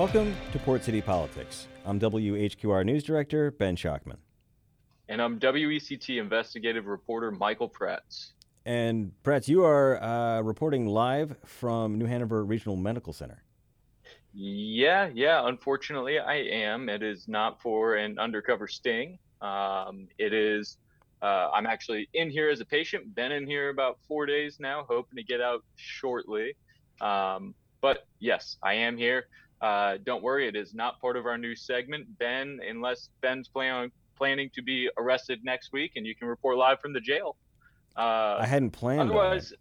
Welcome to Port City Politics. I'm WHQR News Director Ben Schachtman. And I'm WECT investigative reporter Michael Praats. And Praats, you are uh, reporting live from New Hanover Regional Medical Center. Yeah, yeah. Unfortunately, I am. It is not for an undercover sting. Um, it is. Uh, I'm actually in here as a patient. Been in here about four days now, hoping to get out shortly. Um, but yes, I am here. Uh, don't worry, it is not part of our new segment. Ben, unless Ben's plan on, planning to be arrested next week, and you can report live from the jail. Uh, I hadn't planned. Otherwise,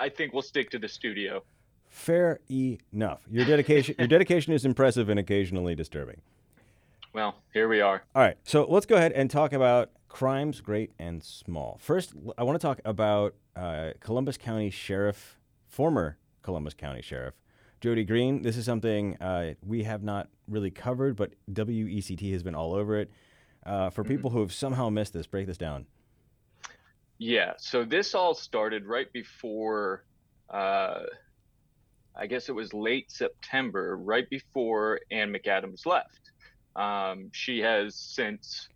I think we'll stick to the studio. Fair enough. Your dedication, your dedication is impressive and occasionally disturbing. Well, here we are. All right, so let's go ahead and talk about crimes, great and small. First, I want to talk about uh, Columbus County Sheriff, former Columbus County Sheriff Jody Greene. This is something uh, we have not really covered, but WECT has been all over it. Uh, for mm-hmm. people who have somehow missed this, break this down. Yeah, so this all started right before, uh, I guess it was late September, right before Ann McAdams left. Um, she has since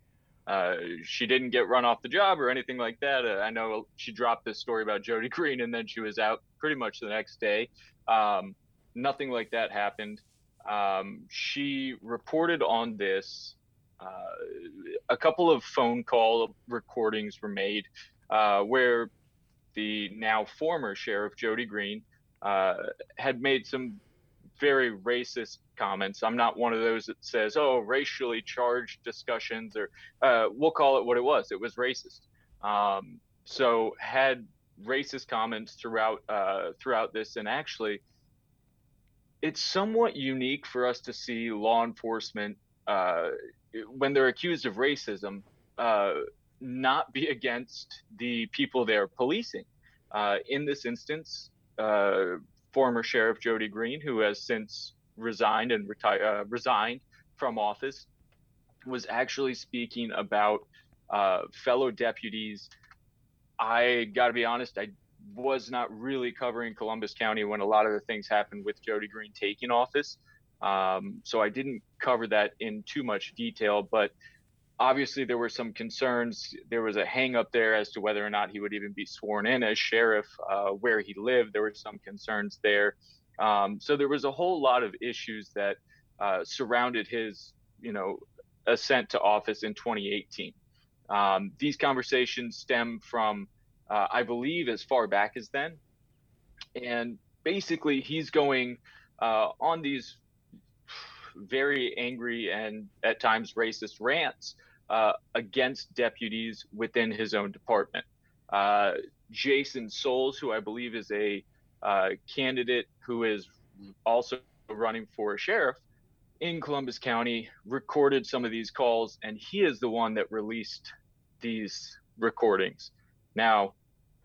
uh, she didn't get run off the job or anything like that. Uh, I know she dropped this story about Jody Greene and then she was out pretty much the next day. Um, nothing like that happened. Um, she reported on this. Uh, a couple of phone call recordings were made uh, where the now former sheriff Jody Greene uh, had made some very racist comments. I'm not one of those that says, "Oh, racially charged discussions," or uh, we'll call it what it was. It was racist. Um, so had racist comments throughout uh, throughout this, and actually it's somewhat unique for us to see law enforcement uh, when they're accused of racism uh, not be against the people they're policing. Uh, in this instance, uh, former Sheriff Jody Greene, who has since resigned and retired, uh, resigned from office, was actually speaking about uh, fellow deputies. I got to be honest, I was not really covering Columbus County when a lot of the things happened with Jody Greene taking office. Um, so I didn't cover that in too much detail, but obviously there were some concerns. There was a hang up there as to whether or not he would even be sworn in as sheriff uh, where he lived. There were some concerns there. Um, so there was a whole lot of issues that uh, surrounded his, you know, ascent to office in 2018. Um, these conversations stem from uh, I believe, as far back as then. And basically, he's going uh, on these very angry and at times racist rants uh, against deputies within his own department. Uh, Jason Soles, who I believe is a uh, candidate who is also running for sheriff in Columbus County, recorded some of these calls, and he is the one that released these recordings. Now,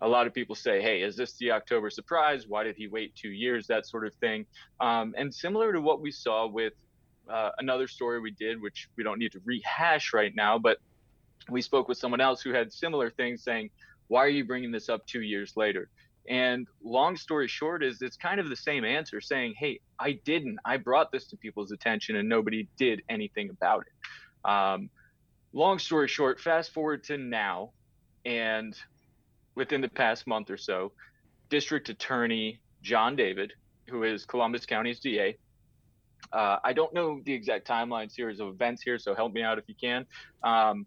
a lot of people say, hey, is this the October surprise? Why did he wait two years? That sort of thing. Um, and similar to what we saw with uh, another story we did, which we don't need to rehash right now, but we spoke with someone else who had similar things saying, why are you bringing this up two years later? And long story short is it's kind of the same answer saying, hey, I didn't. I brought this to people's attention and nobody did anything about it. Um, long story short, fast forward to now, and within the past month or so, District Attorney Jon David, who is Columbus County's DA. Uh, I don't know the exact timeline series of events here, so help me out if you can. Um,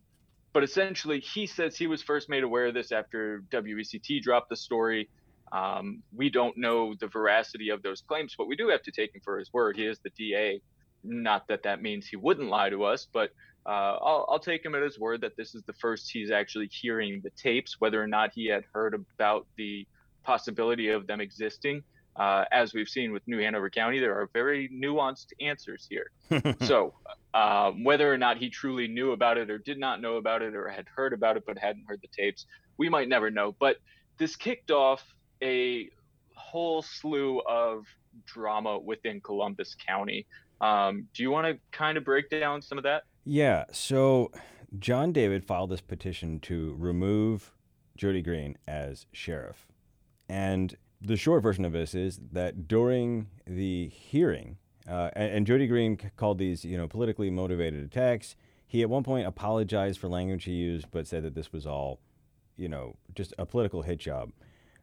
but essentially, he says he was first made aware of this after WECT dropped the story. Um, we don't know the veracity of those claims, but we do have to take him for his word. He is the DA. Not that that means he wouldn't lie to us, but uh, I'll, I'll, take him at his word that this is the first he's actually hearing the tapes, whether or not he had heard about the possibility of them existing. Uh, as we've seen with New Hanover County, there are very nuanced answers here. so, um, whether or not he truly knew about it or did not know about it or had heard about it but hadn't heard the tapes, we might never know. But this kicked off a whole slew of drama within Columbus County. Um, do you want to kind of break down some of that? Yeah. So Jon David filed this petition to remove Jody Greene as sheriff. And the short version of this is that during the hearing Uh, and, and Jody Greene called these, you know, politically motivated attacks. He at one point apologized for language he used, but said that this was all, you know, just a political hit job.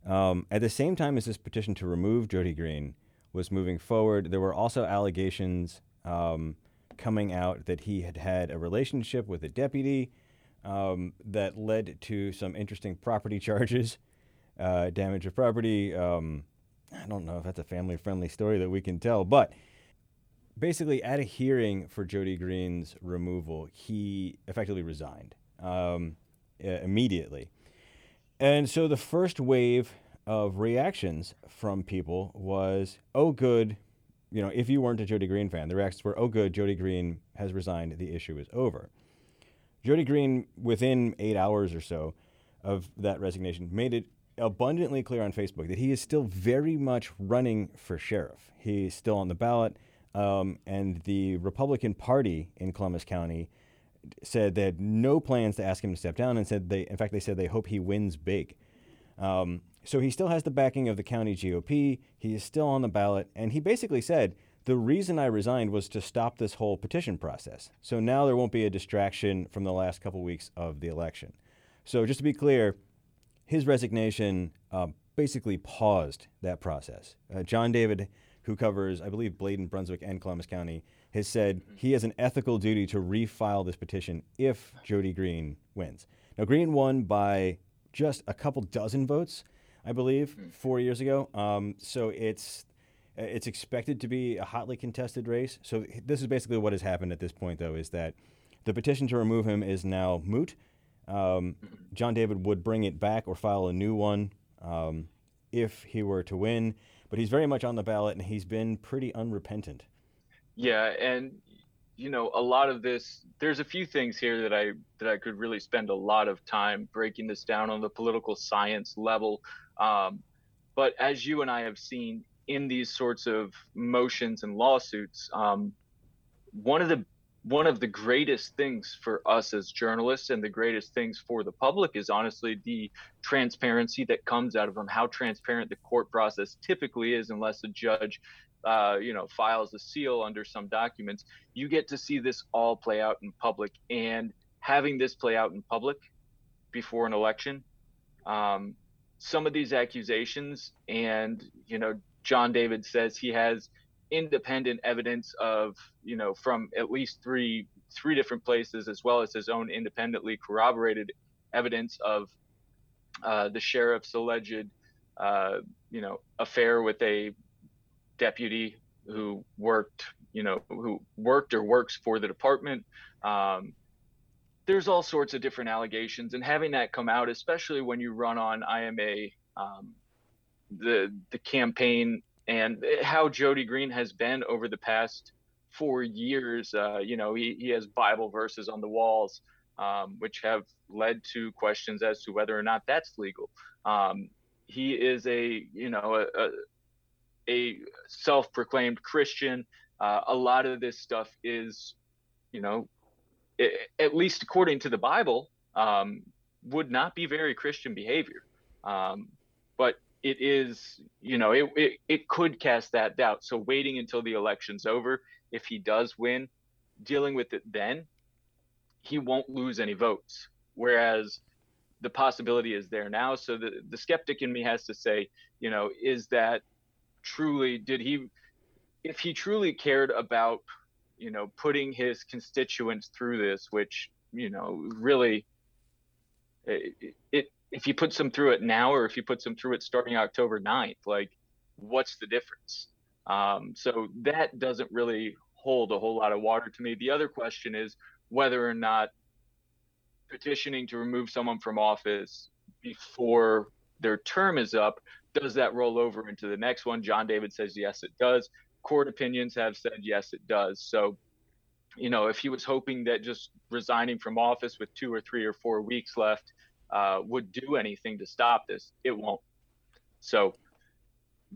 Um, at the same time as this petition to remove Jody Greene was moving forward, there were also allegations um, coming out that he had had a relationship with a deputy um, that led to some interesting property charges, uh, damage of property. Um, I don't know if that's a family friendly story that we can tell, but basically, at a hearing for Jody Greene's removal, he effectively resigned um, immediately. And so the first wave of reactions from people was, oh, good. You know, if you weren't a Jody Greene fan, the reactions were, oh, good, Jody Greene has resigned. The issue is over. Jody Greene, within eight hours or so of that resignation, made it abundantly clear on Facebook that he is still very much running for sheriff. He's still on the ballot. Um, and the Republican Party in Columbus County said they had no plans to ask him to step down and said they, in fact, they said they hope he wins big. Um, so he still has the backing of the county GOP. He is still on the ballot. And he basically said, the reason I resigned was to stop this whole petition process. So now there won't be a distraction from the last couple weeks of the election. So just to be clear, his resignation uh, basically paused that process. Uh, Jon David, who covers, I believe, Bladen, Brunswick, and Columbus County, has said he has an ethical duty to refile this petition if Jody Greene wins. Now, Greene won by just a couple dozen votes, I believe, four years ago. Um, so it's it's expected to be a hotly contested race. So this is basically what has happened at this point, though, is that the petition to remove him is now moot. Um, Jon David would bring it back or file a new one um, if he were to win, but he's very much on the ballot and he's been pretty unrepentant. Yeah, and you know, a lot of this there's a few things here that I that I could really spend a lot of time breaking this down on the political science level. Um, but as you and I have seen in these sorts of motions and lawsuits, um, one of the one of the greatest things for us as journalists and the greatest things for the public is honestly the transparency that comes out of them how transparent the court process typically is unless a judge uh, you know files a seal under some documents you get to see this all play out in public. And having this play out in public before an election um, some of these accusations and you know jon david says he has independent evidence of you know from at least three three different places as well as his own independently corroborated evidence of uh, the sheriff's alleged uh, you know affair with a deputy who worked you know who worked or works for the department um, there's all sorts of different allegations and having that come out especially when you run on ima um, the the campaign and how Jody Greene has been over the past four years. Uh, you know, he, he has Bible verses on the walls, um, which have led to questions as to whether or not that's legal. Um, he is a, you know, a, a, self-proclaimed Christian. Uh, a lot of this stuff is, you know, it, at least according to the Bible, um, would not be very Christian behavior. Um, but it is, you know, it, it, it could cast that doubt. So waiting until the election's over, if he does win, dealing with it then, he won't lose any votes. Whereas the possibility is there now. So the, the skeptic in me has to say, you know, is that truly, did he, if he truly cared about, you know, putting his constituents through this, which, you know, really, it, it if he puts them through it now or if he puts them through it starting October 9th, like what's the difference? Um, so that doesn't really hold a whole lot of water to me. The other question is whether or not petitioning to remove someone from office before their term is up, does that roll over into the next one? Jon David says yes, it does. Court opinions have said yes, it does. So, you know, if he was hoping that just resigning from office with two or three or four weeks left uh, would do anything to stop this. It won't. So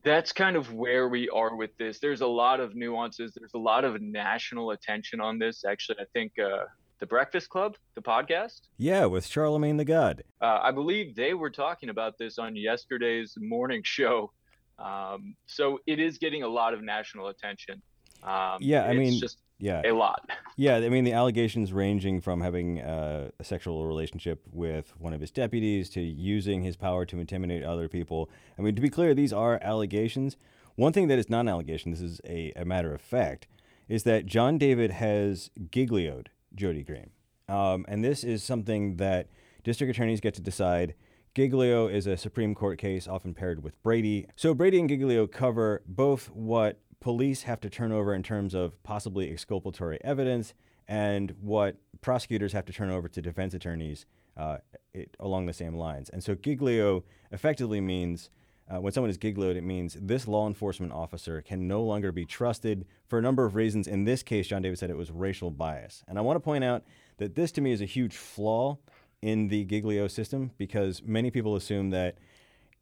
that's kind of where we are with this. There's a lot of nuances. There's a lot of national attention on this. Actually, I think uh, the Breakfast Club, the podcast. Yeah, with Charlemagne the God. Uh, I believe they were talking about this on yesterday's morning show. Um, so it is getting a lot of national attention. Um, Yeah, I mean, just Yeah, a lot. Yeah, I mean the allegations ranging from having uh, a sexual relationship with one of his deputies to using his power to intimidate other people. I mean, to be clear, these are allegations. One thing that is not an allegation, this is a, a matter of fact, is that Jon David has giglioed Jody Greene. Um, and this is something that district attorneys get to decide. Giglio is a Supreme Court case often paired with Brady. So Brady and Giglio cover both what police have to turn over in terms of possibly exculpatory evidence and what prosecutors have to turn over to defense attorneys uh, it, along the same lines. And so Giglio effectively means uh, when someone is giglioed, it means this law enforcement officer can no longer be trusted for a number of reasons. In this case, John Davis said it was racial bias. And I want to point out that this to me is a huge flaw in the Giglio system because many people assume that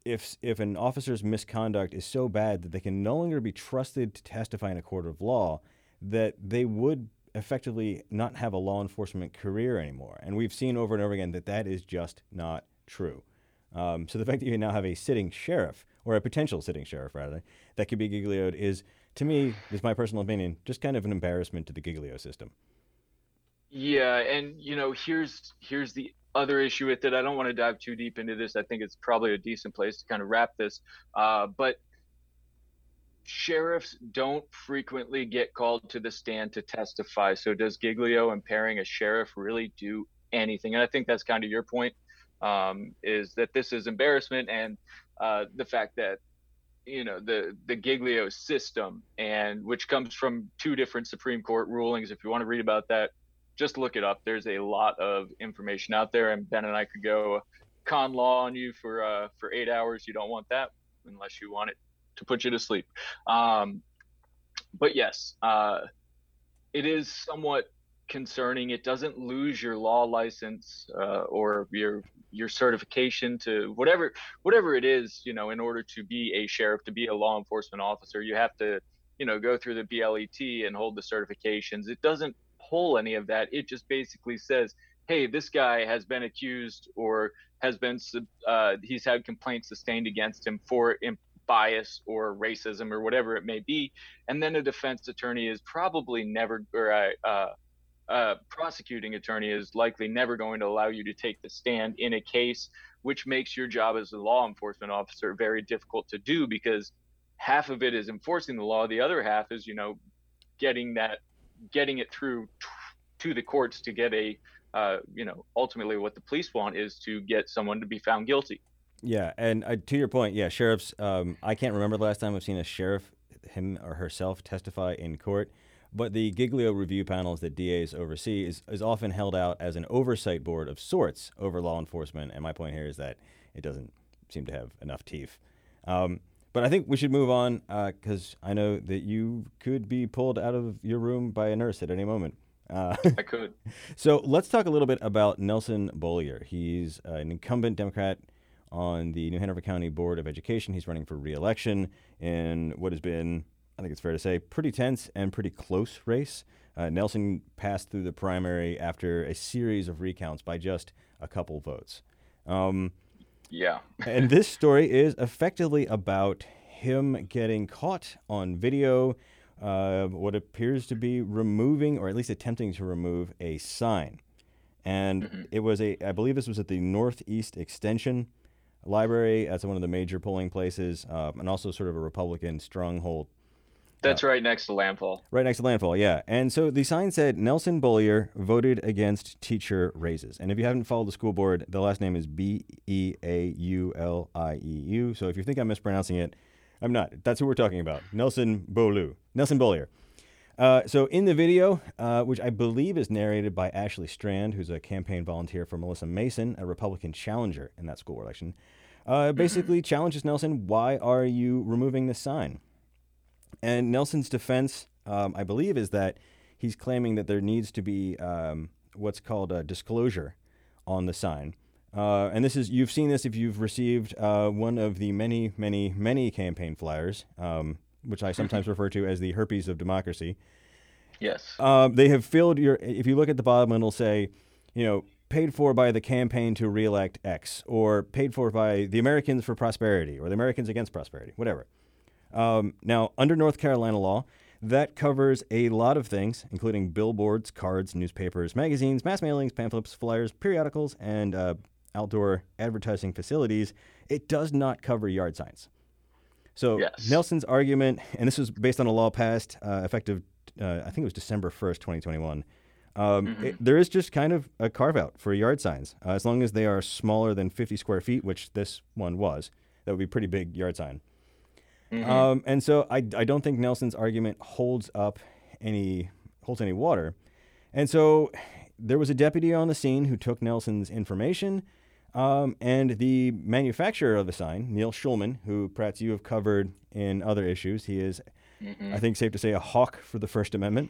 if if an officer's misconduct is so bad that they can no longer be trusted to testify in a court of law, that they would effectively not have a law enforcement career anymore. And we've seen over and over again that that is just not true. Um, so the fact that you now have a sitting sheriff or a potential sitting sheriff rather that could be giglioed is, to me, is my personal opinion, just kind of an embarrassment to the giglio system. Yeah, and you know, here's here's the other issue with it. I don't want to dive too deep into this. I think it's probably a decent place to kind of wrap this. Uh, but sheriffs don't frequently get called to the stand to testify. So does Giglio impairing a sheriff really do anything? And I think that's kind of your point. Um, is that this is embarrassment and uh, the fact that you know the the Giglio system and which comes from two different Supreme Court rulings. If you want to read about that, just look it up. There's a lot of information out there, and Ben and I could go con law on you for uh, for eight hours. You don't want that unless you want it to put you to sleep. Um, but yes, uh, it is somewhat concerning. It doesn't lose your law license uh, or your your certification to whatever whatever it is. You know, in order to be a sheriff, to be a law enforcement officer, you have to you know go through the BLET and hold the certifications. It doesn't pull any of that. It just basically says, hey, this guy has been accused or has been uh, he's had complaints sustained against him for bias or racism or whatever it may be, and then a defense attorney is probably never or a uh, uh, prosecuting attorney is likely never going to allow you to take the stand in a case, which makes your job as a law enforcement officer very difficult to do because half of it is enforcing the law, the other half is you know getting that getting it through t- to the courts to get a uh, you know ultimately what the police want is to get someone to be found guilty Yeah, and uh, to your point, yeah, sheriffs. Um, I can't remember the last time I've seen a sheriff, him or herself, testify in court. But the Giglio review panels that DAs oversee is, is often held out as an oversight board of sorts over law enforcement. And my point here is that it doesn't seem to have enough teeth. Um, but I think we should move on because I know that you could be pulled out of your room by a nurse at any moment. Uh, i could so let's talk a little bit about Nelson Beaulieu. He's uh, an incumbent Democrat on the New Hanover County Board of Education. He's running for reelection in what has been, I think it's fair to say, pretty tense and pretty close race. Uh, Nelson passed through the primary after a series of recounts by just a couple votes. Um, yeah and this story is effectively about him getting caught on video, uh, what appears to be removing, or at least attempting to remove, a sign. And Mhm. it was a, I believe this was at the Northeast Extension Library. That's one of the major polling places, um, and also sort of a Republican stronghold that's right next to landfall Right next to landfall, yeah. And so the sign said Nelson Beaulieu voted against teacher raises. And if you haven't followed the school board, the last name is B E A U L I E U. So if you think I'm mispronouncing it, I'm not. That's who we're talking about. Nelson Bolu. Nelson Beaulieu. Uh, so in the video, uh, which I believe is narrated by Ashley Strand, who's a campaign volunteer for Melissa Mason, a Republican challenger in that school election, uh, basically challenges Nelson, why are you removing this sign? And Nelson's defense, um, I believe, is that he's claiming that there needs to be um, what's called a disclosure on the sign. Uh, and this is, you've seen this if you've received uh, one of the many, many, many campaign flyers, um, which I sometimes refer to as the herpes of democracy. yes Uh, they have filled your. If you look at the bottom, it'll say, you know, paid for by the campaign to reelect X, or paid for by the Americans for Prosperity, or the Americans Against Prosperity, whatever. Um, now, under North Carolina law, That covers a lot of things, including billboards, cards, newspapers, magazines, mass mailings, pamphlets, flyers, periodicals, and uh, outdoor advertising facilities. It does not cover yard signs. So Yes. Nelson's argument, and this was based on a law passed uh, effective, uh, I think it was December 1st, 2021. Um, it- there is just kind of a carve out for yard signs. Uh, as long as they are smaller than 50 square feet, which this one was, that would be a pretty big yard sign. Um, and so I, I don't think Nelson's argument holds up any holds any water. And so there was a deputy on the scene who took Nelson's information, um, and the manufacturer of the sign, Neil Schulman, who perhaps you have covered in other issues, he is, I think, safe to say, a hawk for the First Amendment.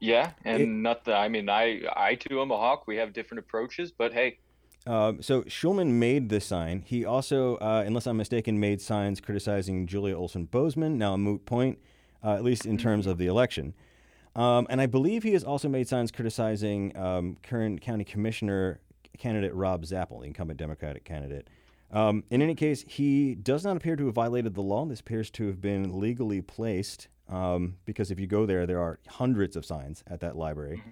Yeah, and It- not that I mean, I I too am a hawk. We have different approaches, but hey, Um, so Schulman made this sign. He also, uh, unless I'm mistaken, made signs criticizing Julia Olson Boseman, now a moot point, uh, at least in terms of the election. Um, and I believe he has also made signs criticizing um, current county commissioner candidate Rob Zapple, the incumbent Democratic candidate. Um, in any case, he does not appear to have violated the law. This appears to have been legally placed um, because if you go there, there are hundreds of signs at that library.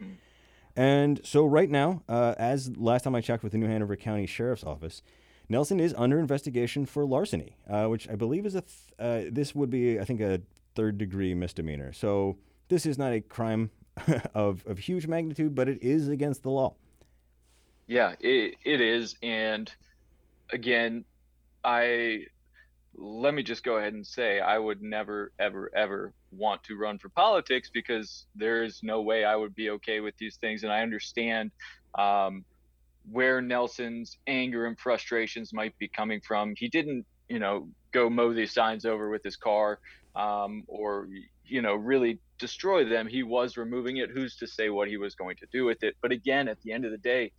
And so, right now, uh, as last time I checked with the New Hanover County Sheriff's Office, Nelson is under investigation for larceny, uh, which I believe is a. Th- uh, this would be, I think, a third degree misdemeanor. So this is not a crime of of huge magnitude, but it is against the law. Yeah, it, it is. And again, I let me just go ahead and say I would never, ever, ever want to run for politics because there is no way I would be okay with these things. And I understand um, where Nelson's anger and frustrations might be coming from. He didn't, you know, go mow these signs over with his car um, or, you know, really destroy them. He was removing it. Who's to say what he was going to do with it? But again, at the end of the day,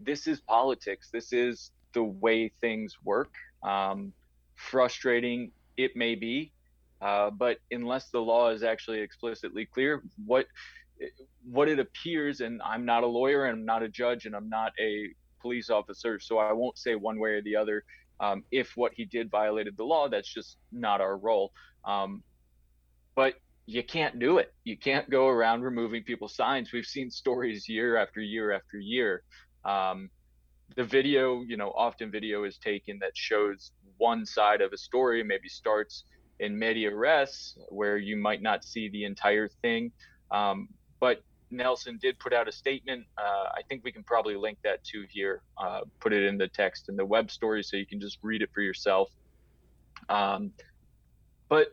this is politics. This is the way things work. Um, frustrating it may be, uh, but unless the law is actually explicitly clear, what what it appears, and I'm not a lawyer, and I'm not a judge, and I'm not a police officer, so I won't say one way or the other. Um, if what he did violated the law, that's just not our role. Um, but you can't do it. You can't go around removing people's signs. We've seen stories year after year after year. Um, the video, you know, often video is taken that shows one side of a story, maybe starts in media res, where you might not see the entire thing. Um, but Nelson did put out a statement. Uh, I think we can probably link that to here, uh, put it in the text in the web story so you can just read it for yourself. Um, but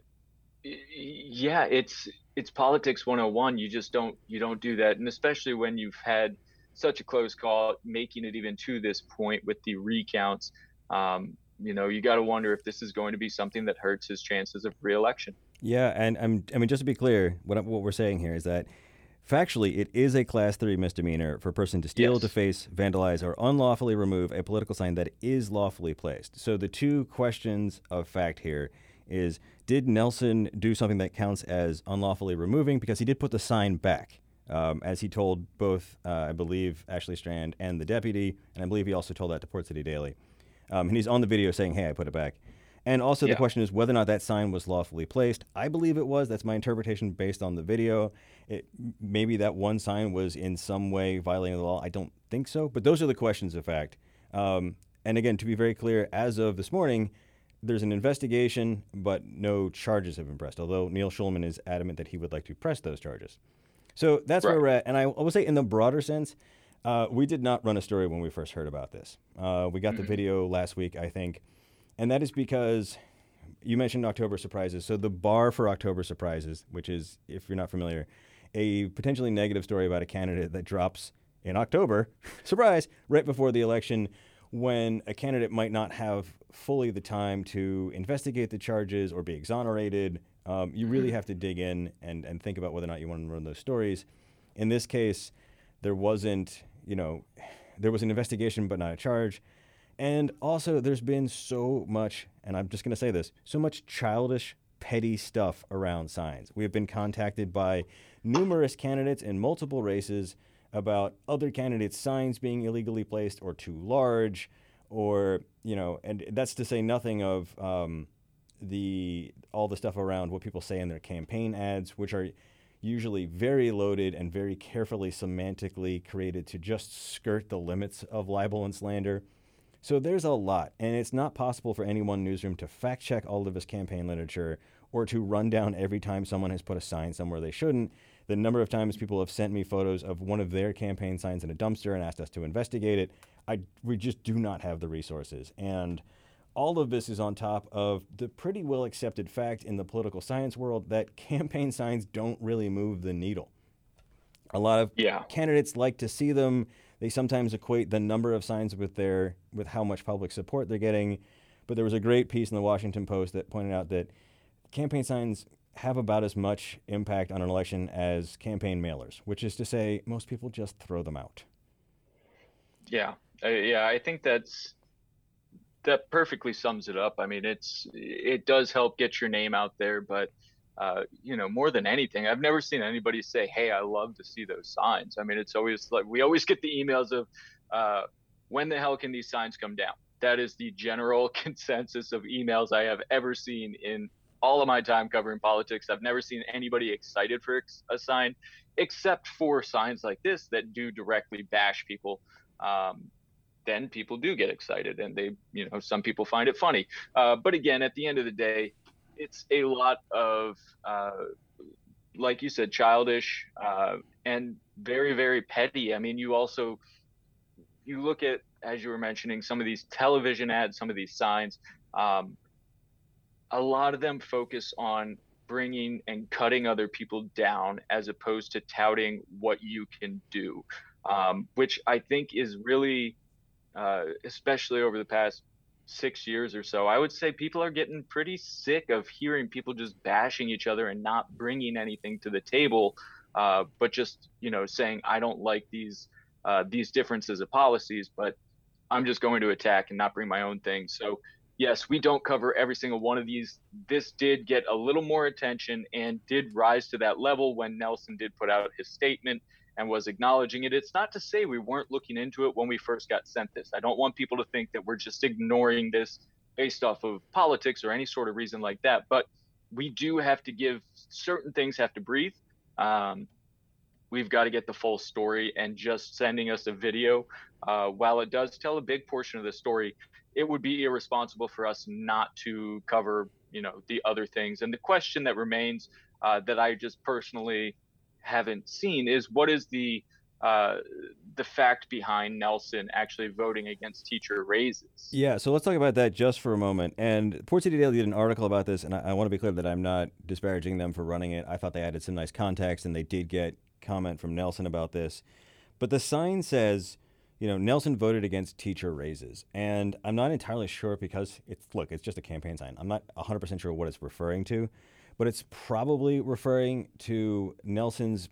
yeah, it's it's politics 101. You just don't you don't do that, and especially when you've had such a close call, making it even to this point with the recounts. Um, you know, you got to wonder if this is going to be something that hurts his chances of reelection. Yeah, and I'm, I mean, just to be clear, what, what we're saying here is that factually, it is a class three misdemeanor for a person to steal, Yes. deface, vandalize, or unlawfully remove a political sign that is lawfully placed. So the two questions of fact here is: Did Nelson do something that counts as unlawfully removing? Because he did put the sign back. Um, as he told both, uh, I believe, Ashley Strand and the deputy, and I believe he also told that to Port City Daily. Um, and he's on the video saying, "Hey, I put it back." And also, the Yeah. question is whether or not that sign was lawfully placed. I believe it was. That's my interpretation based on the video. It, maybe that one sign was in some way violating the law. I don't think so. But those are the questions of fact. Um, and again, to be very clear, as of this morning, there's an investigation, but no charges have been pressed. Although Neil Schulman is adamant that he would like to press those charges. So that's where we're at. And I, I will say, in the broader sense, uh, we did not run a story when we first heard about this. Uh, we got the video last week, I think. And that is because you mentioned October surprises. So the bar for October surprises, which is, if you're not familiar, a potentially negative story about a candidate that drops in October, surprise, right before the election, when a candidate might not have fully the time to investigate the charges or be exonerated. Um, you really have to dig in and, and think about whether or not you want to run those stories. In this case, there wasn't, you know, there was an investigation but not a charge. And also, there's been so much, and I'm just going to say this so much childish, petty stuff around signs. We have been contacted by numerous candidates in multiple races about other candidates' signs being illegally placed or too large, or, you know, and that's to say nothing of um, the all the stuff around what people say in their campaign ads, which are usually very loaded and very carefully semantically created to just skirt the limits of libel and slander. So there's a lot, and it's not possible for any one newsroom to fact check all of his campaign literature or to run down every time someone has put a sign somewhere they shouldn't. The number of times people have sent me photos of one of their campaign signs in a dumpster and asked us to investigate it, I we just do not have the resources. And all of this is on top of the pretty well accepted fact in the political science world that campaign signs don't really move the needle. A lot of yeah. candidates like to see them. They sometimes equate the number of signs with their with how much public support they're getting. But there was a great piece in the Washington Post that pointed out that campaign signs have about as much impact on an election as campaign mailers, which is to say most people just throw them out. Yeah. Uh, yeah, I think that's that perfectly sums it up. I mean, it's it does help get your name out there, but uh, you know, more than anything, I've never seen anybody say, "Hey, I love to see those signs." I mean, it's always like we always get the emails of, uh, "When the hell can these signs come down?" That is the general consensus of emails I have ever seen in all of my time covering politics. I've never seen anybody excited for a sign, except for signs like this that do directly bash people. Um, then people do get excited and they, you know, some people find it funny. Uh, but again, at the end of the day, it's a lot of, uh, like you said, childish uh, and very, very petty. I mean, you also, you look at, as you were mentioning, some of these television ads, some of these signs, um, a lot of them focus on bringing and cutting other people down as opposed to touting what you can do, um, which I think is really uh, especially over the past six years or so, I would say people are getting pretty sick of hearing people just bashing each other and not bringing anything to the table, uh, but just you know saying I don't like these uh, these differences of policies, but I'm just going to attack and not bring my own thing. So yes, we don't cover every single one of these. This did get a little more attention and did rise to that level when Nelson did put out his statement and was acknowledging it. It's not to say we weren't looking into it when we first got sent this. I don't want people to think that we're just ignoring this based off of politics or any sort of reason like that. But we do have to give certain things have to breathe. Um, we've got to get the full story, and just sending us a video, uh, while it does tell a big portion of the story, it would be irresponsible for us not to cover, you know, the other things. And the question that remains uh, that I just personally haven't seen is what is the uh, the fact behind Nelson actually voting against teacher raises. Yeah, so let's talk about that just for a moment. And Port City Daily did an article about this, and I, I want to be clear that I'm not disparaging them for running it. I thought they added some nice context, and they did get comment from Nelson about this. But the sign says, you know, Nelson voted against teacher raises, and I'm not entirely sure because it's look, it's just a campaign sign. I'm not 100% sure what it's referring to but it's probably referring to Nelson's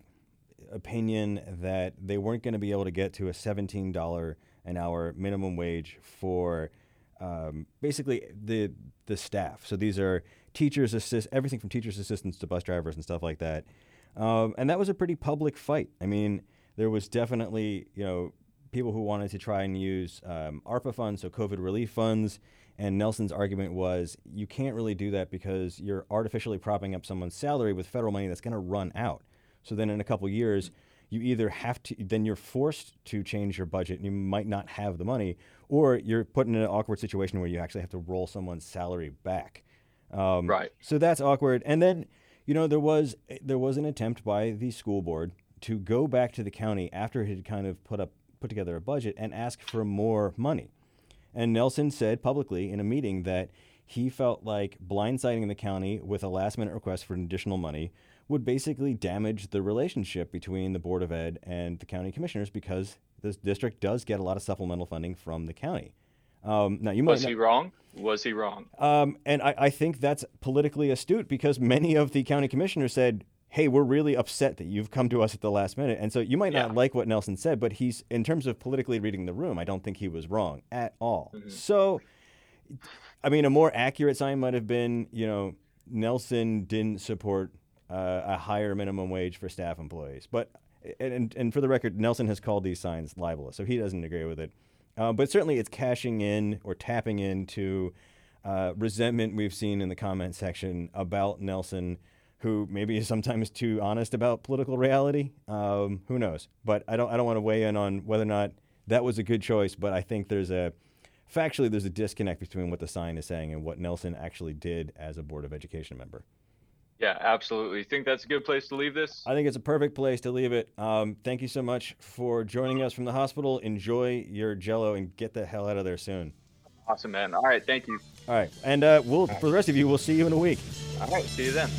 opinion that they weren't going to be able to get to a $17 an hour minimum wage for um, basically the the staff. So these are teachers assist everything from teachers assistants to bus drivers and stuff like that. Um, and that was a pretty public fight. I mean, there was definitely you know people who wanted to try and use um, ARPA funds, so COVID relief funds, and Nelson's argument was you can't really do that because you're artificially propping up someone's salary with federal money that's going to run out. So then in a couple years, you either have to, then you're forced to change your budget and you might not have the money, or you're put in an awkward situation where you actually have to roll someone's salary back. Um, right. So that's awkward. And then, you know, there was there was an attempt by the school board to go back to the county after it had kind of put up put together a budget and ask for more money. And Nelson said publicly in a meeting that he felt like blindsiding the county with a last minute request for additional money would basically damage the relationship between the Board of Ed and the county commissioners because this district does get a lot of supplemental funding from the county. Um, now you might was he wrong? Was he wrong? Um, and I, I think that's politically astute because many of the county commissioners said hey, we're really upset that you've come to us at the last minute. And so you might not like what Nelson said, but he's, in terms of politically reading the room, I don't think he was wrong at all. Mm-hmm. So, I mean, a more accurate sign might have been, you know, Nelson didn't support uh, a higher minimum wage for staff employees. But, and, and for the record, Nelson has called these signs libelous, so he doesn't agree with it. Uh, but certainly it's cashing in or tapping into uh, resentment we've seen in the comment section about Nelson, who maybe is sometimes too honest about political reality. Um, who knows? But I don't I don't want to weigh in on whether or not that was a good choice. But I think there's a factually there's a disconnect between what the sign is saying and what Nelson actually did as a board of education member. Yeah, absolutely. Think that's a good place to leave this? I think it's a perfect place to leave it. Um, thank you so much for joining us from the hospital. Enjoy your Jello and get the hell out of there soon. Awesome, man. All right, thank you. All right, and uh, we'll for the rest of you, we'll see you in a week. All right, see you then.